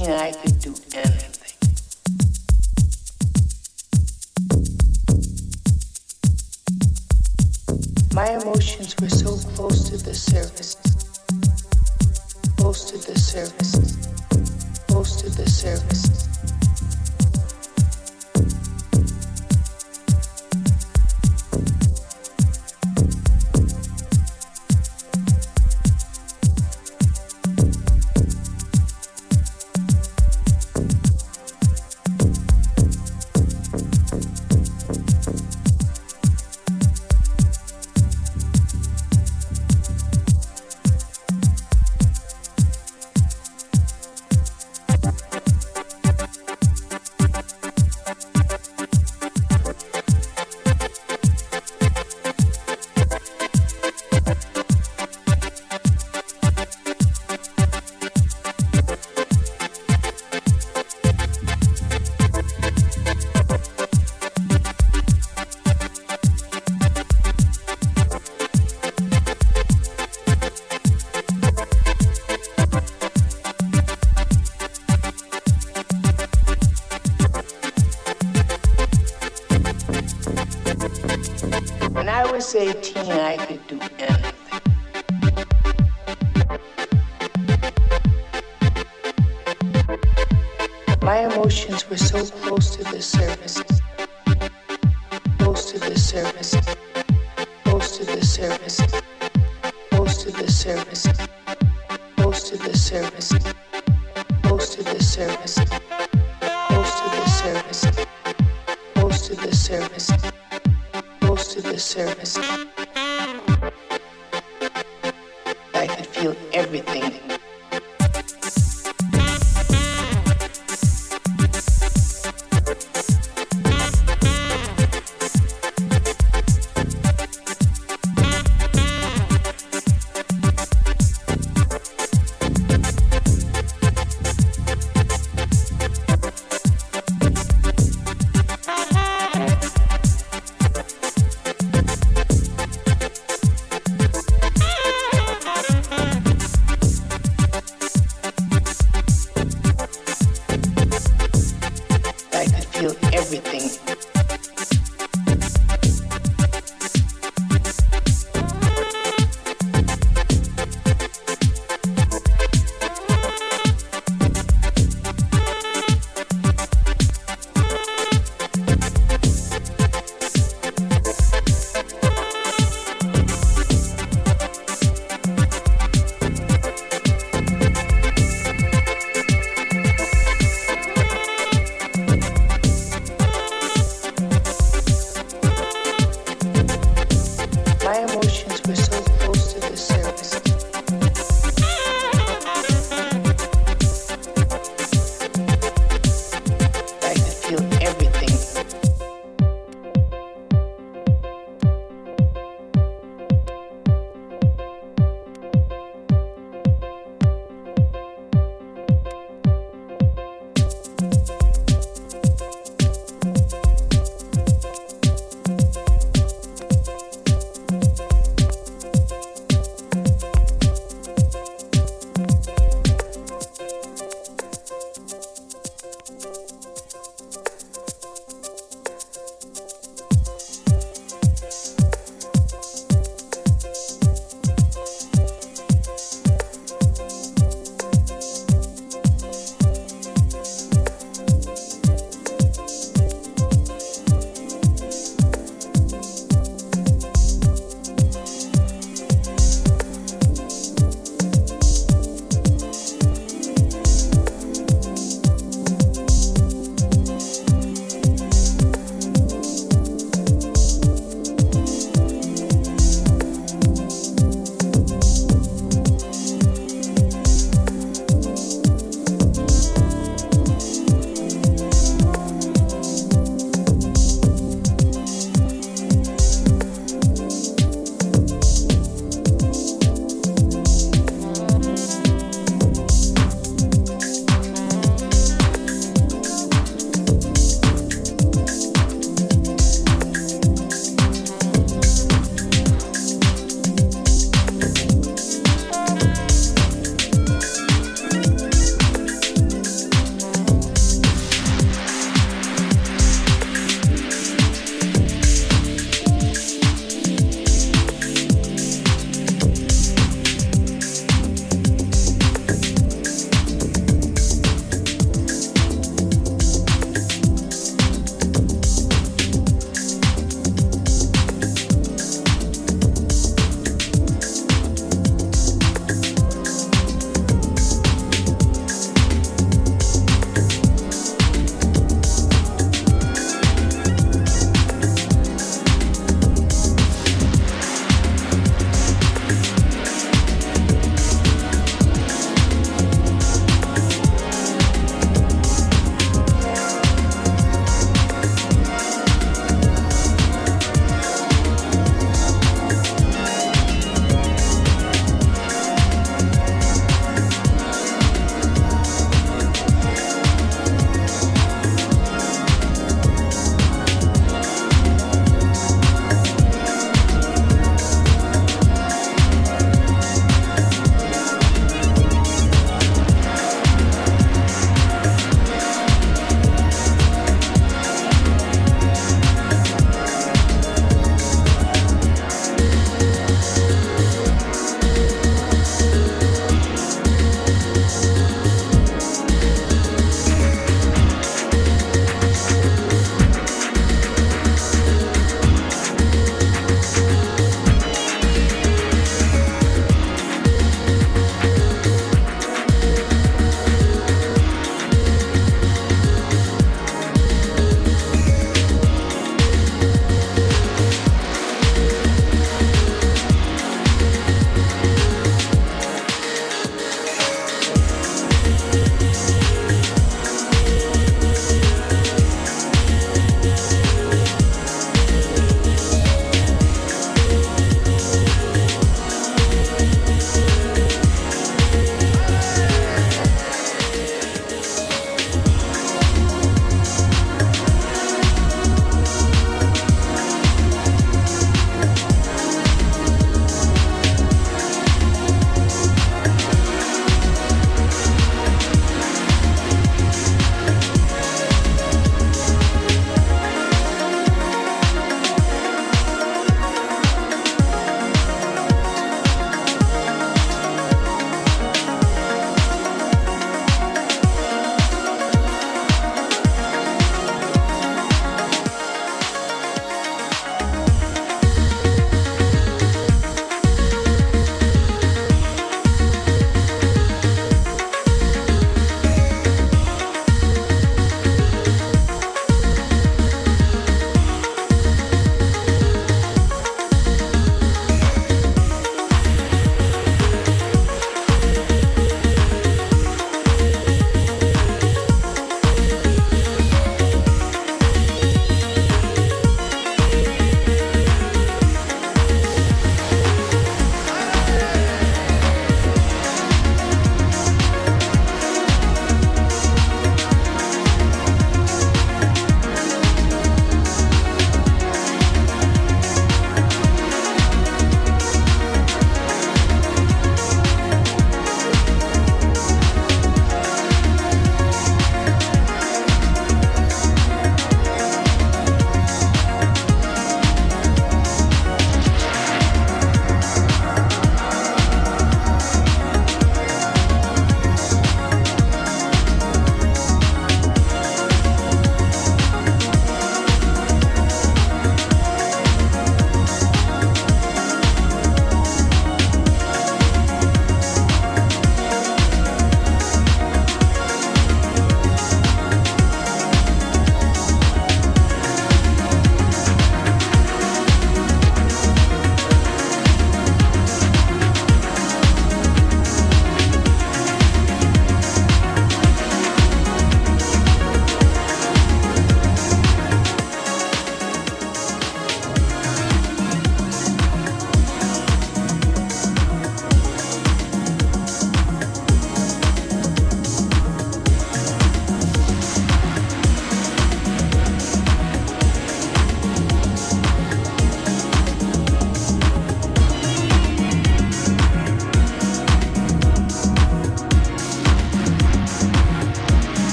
18, I could do anything.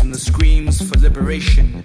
And the screams for liberation.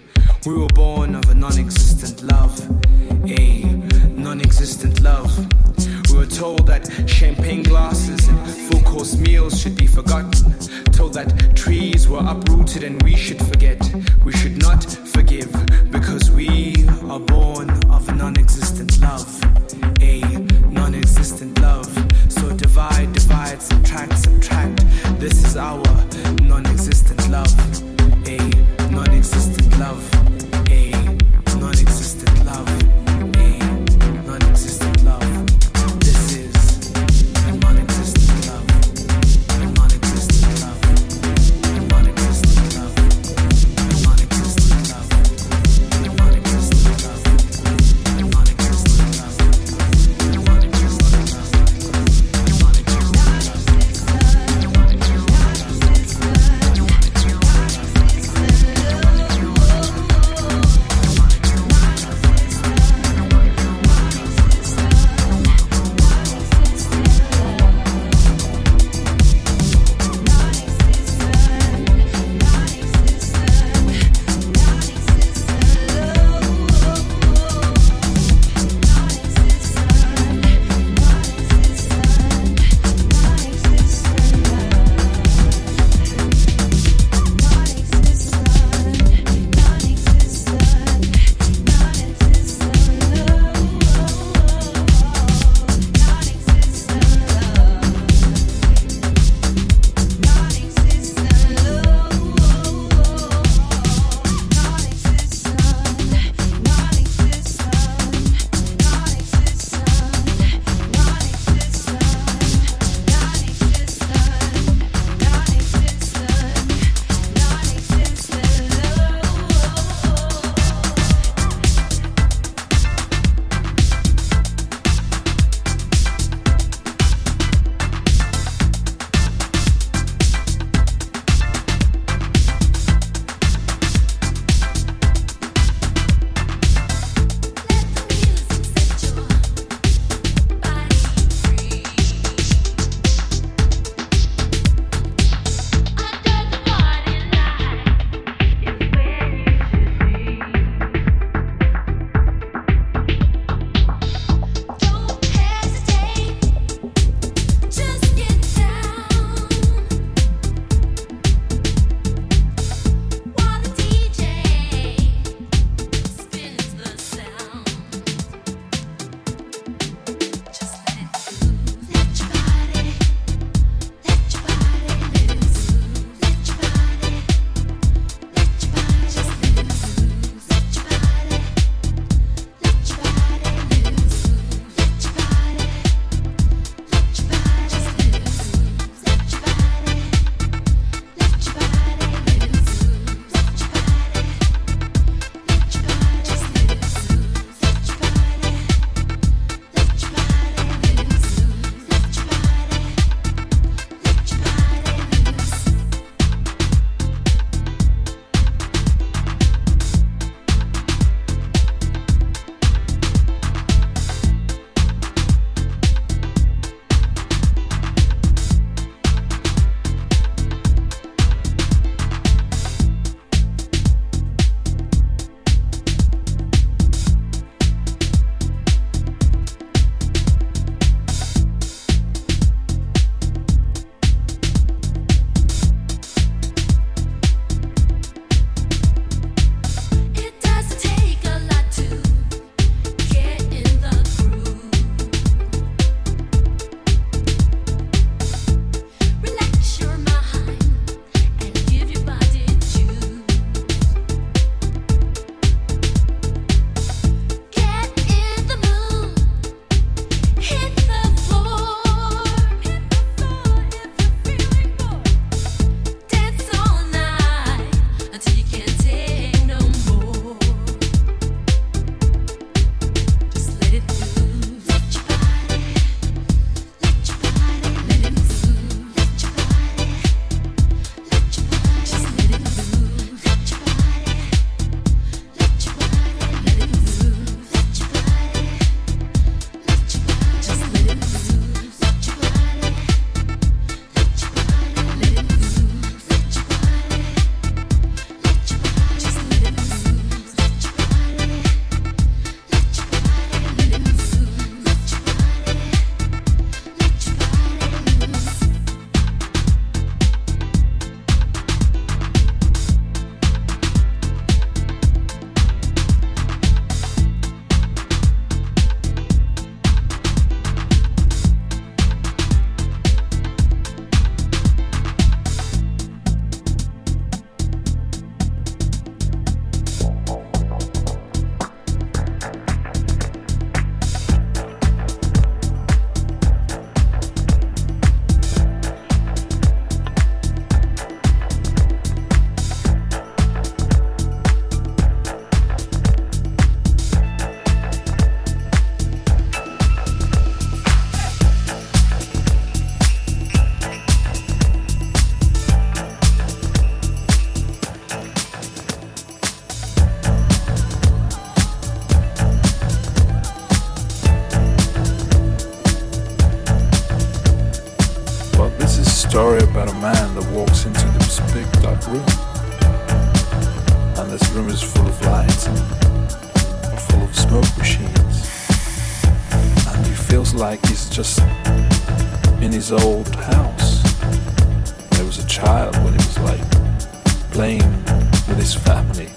His family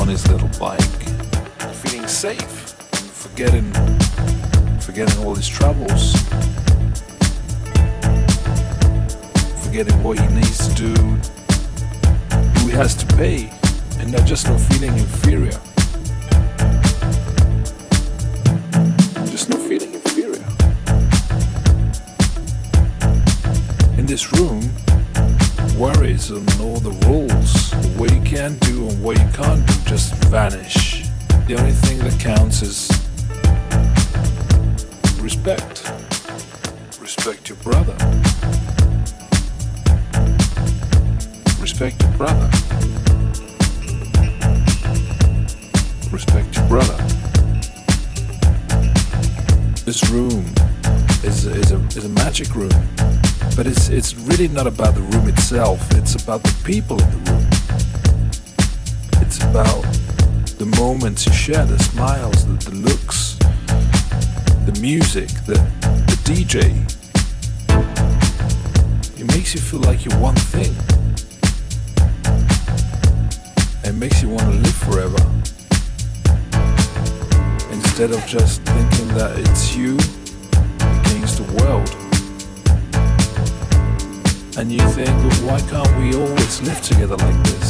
on his little bike, feeling safe, forgetting forgetting all his troubles, forgetting what he needs to do, who he has to pay, and not just not feeling inferior. Just not feeling inferior. In this room, worries and all the rules, what you can't do just vanish. The only thing that counts is respect. Respect your brother. Respect your brother. Respect your brother. This room is, is, a, is a magic room, but it's, it's really not about the room itself, it's about the people in the room. About the moments you share, the smiles, the, the looks, the music, the, the DJ. It makes you feel like you're one thing. It makes you want to live forever. Instead of just thinking that it's you against the world. And you think, well, why can't we always live together like this?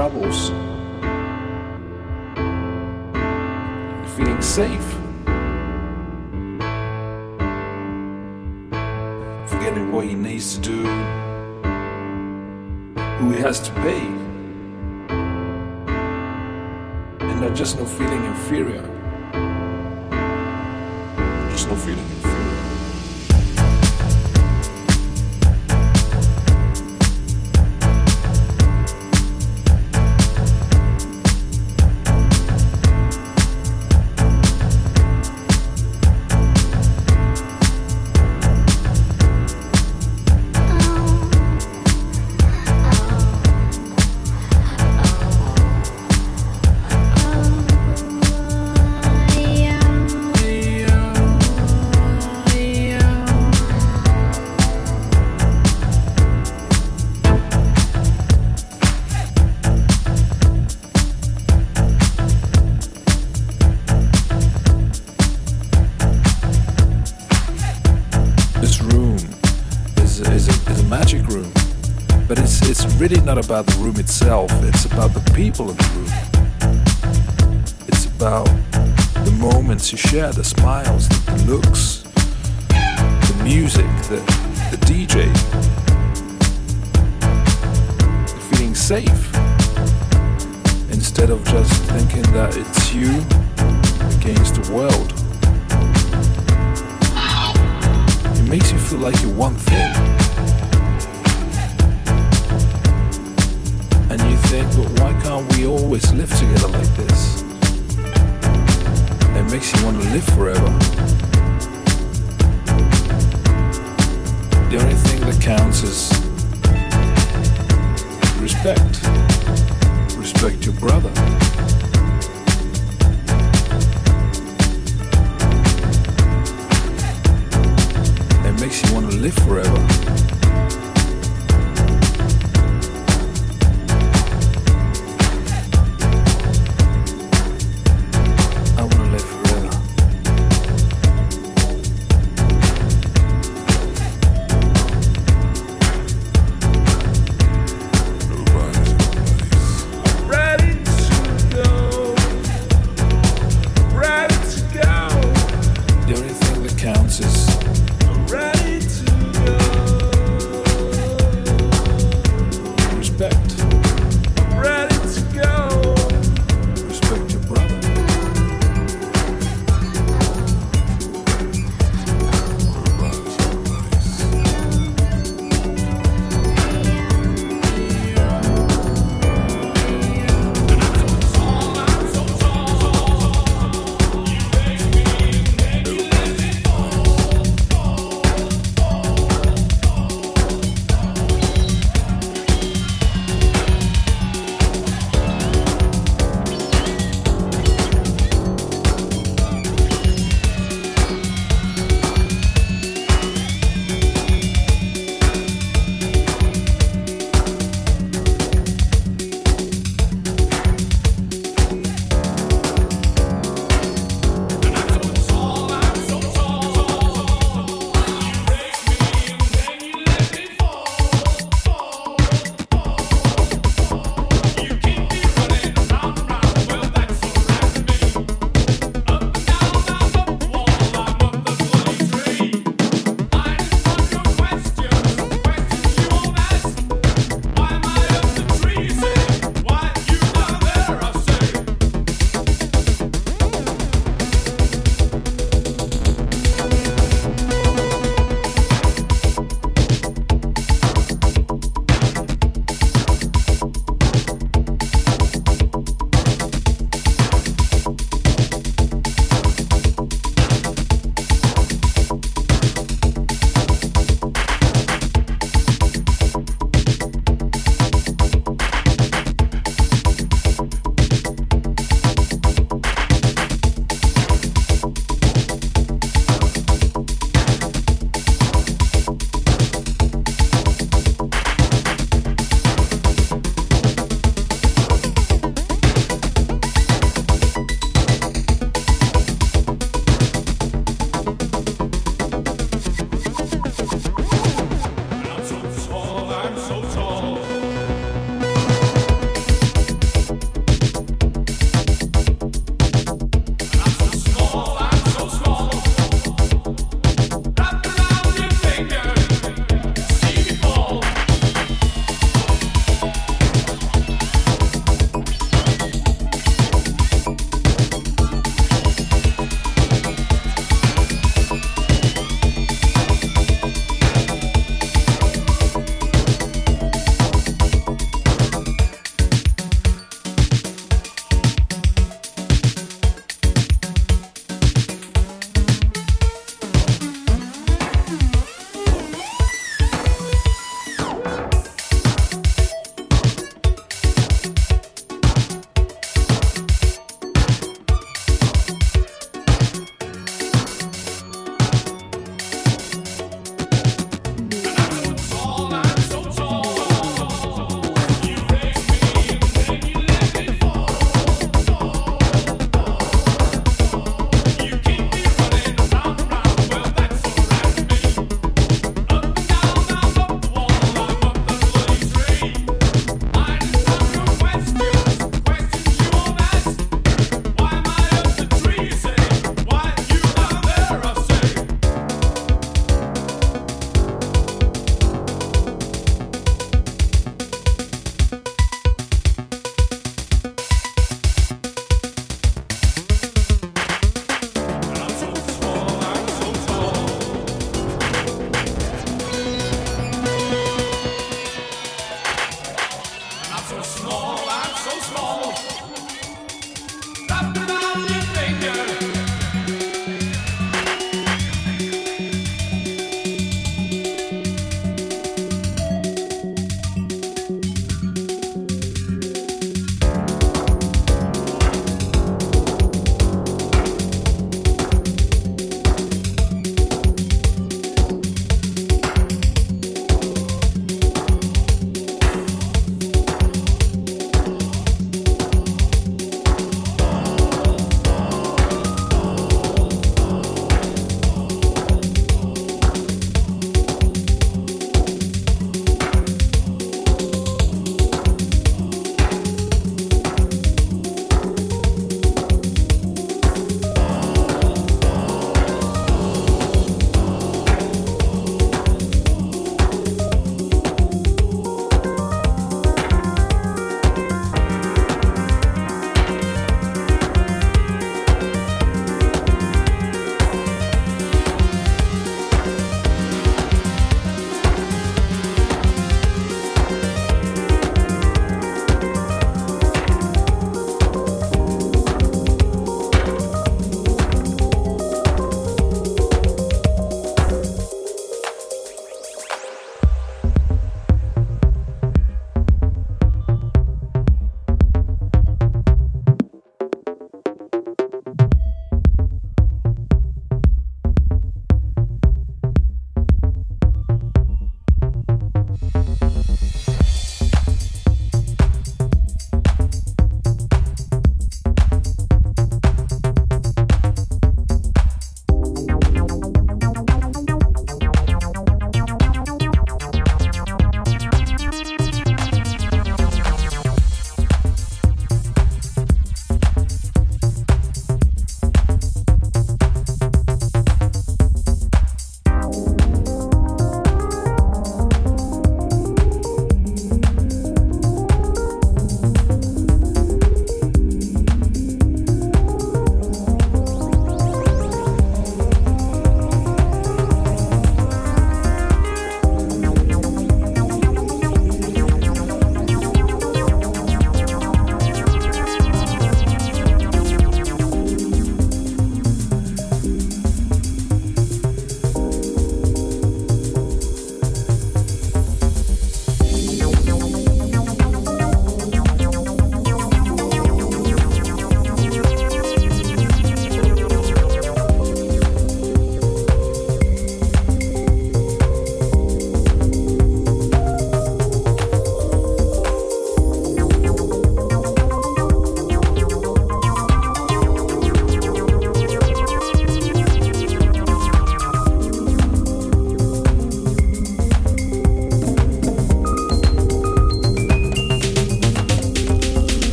Troubles, feeling safe, forgetting what he needs to do who he has to pay. And not just no feeling inferior. Just no feeling It's about the moments you share, the smiles,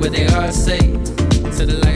Let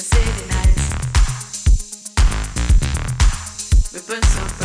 the city nights. Nice. We burn some.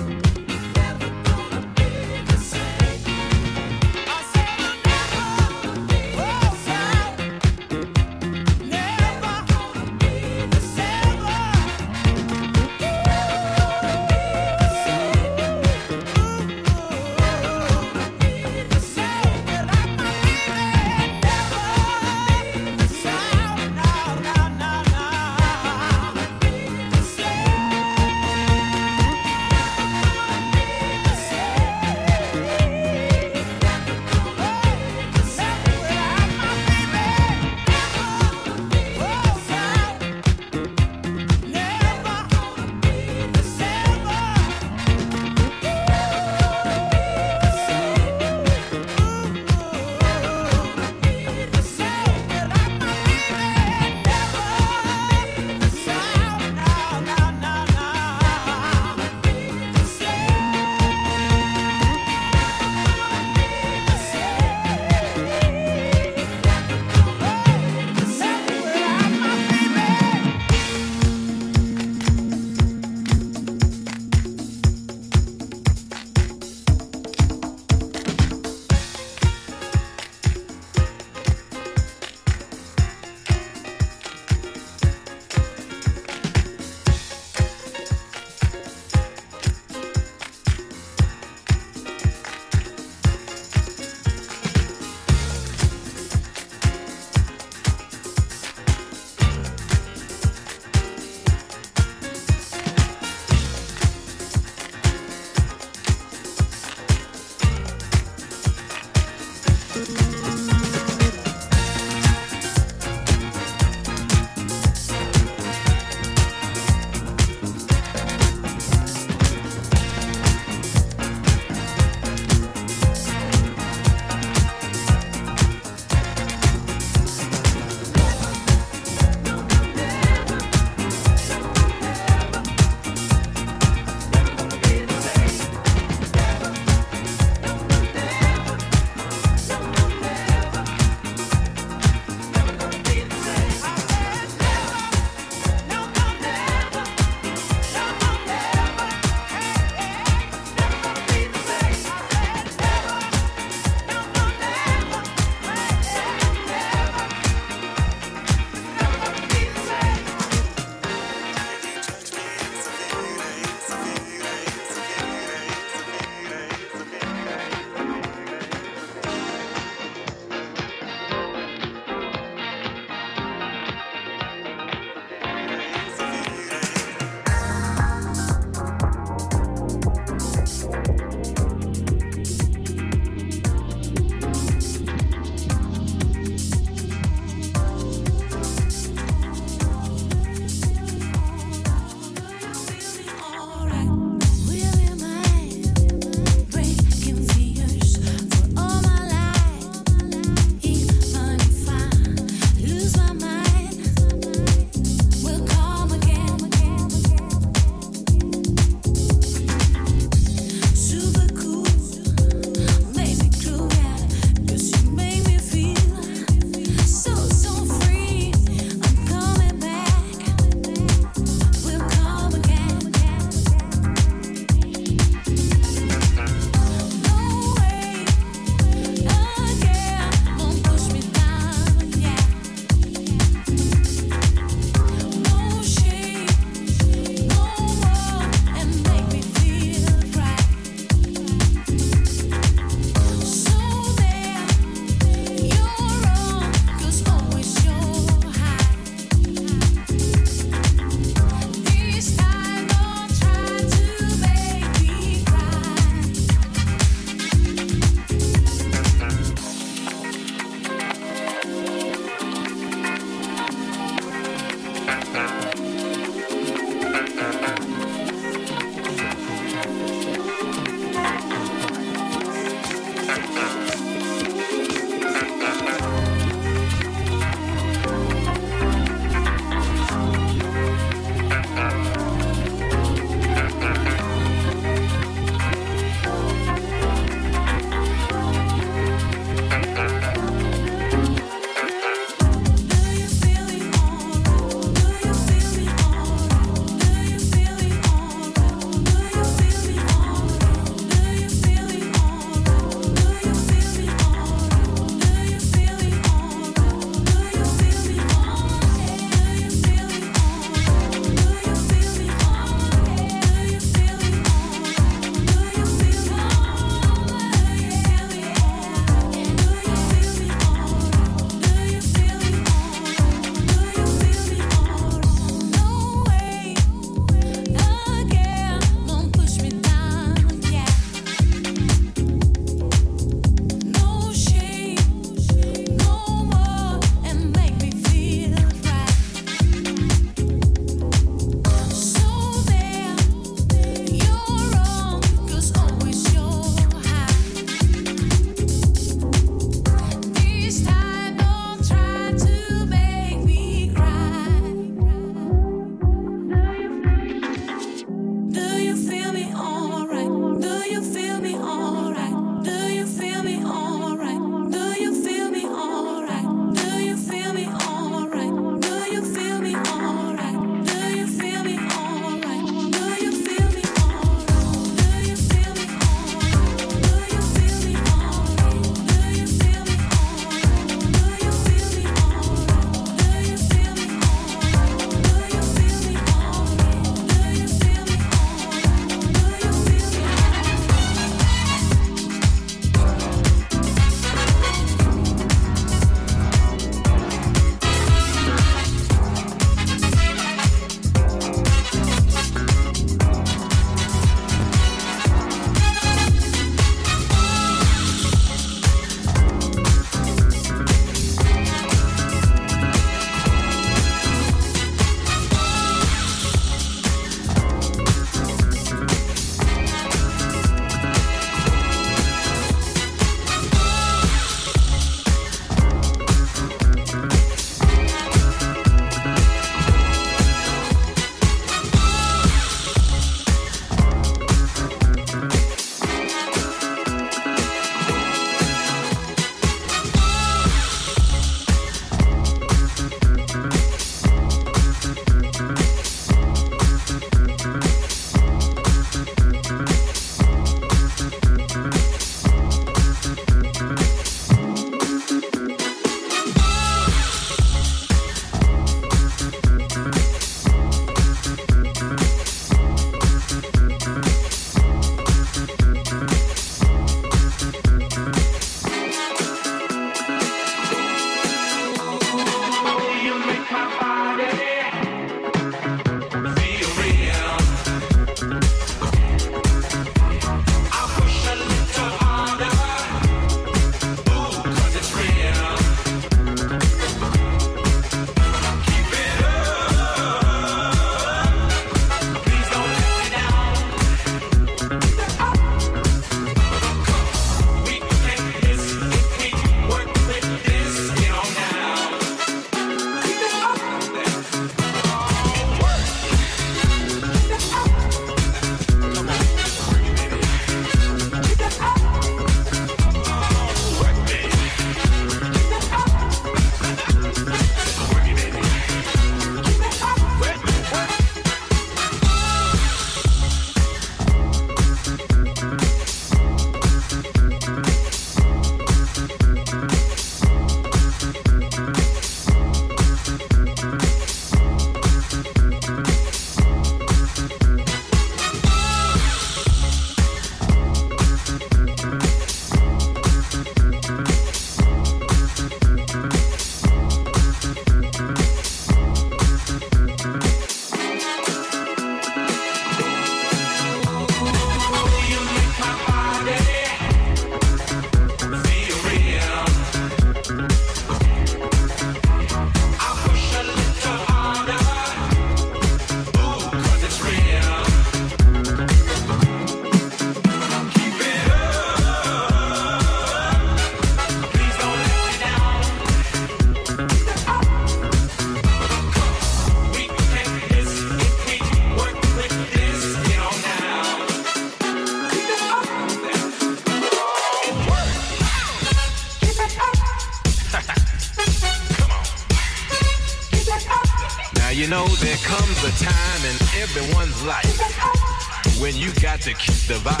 The vibes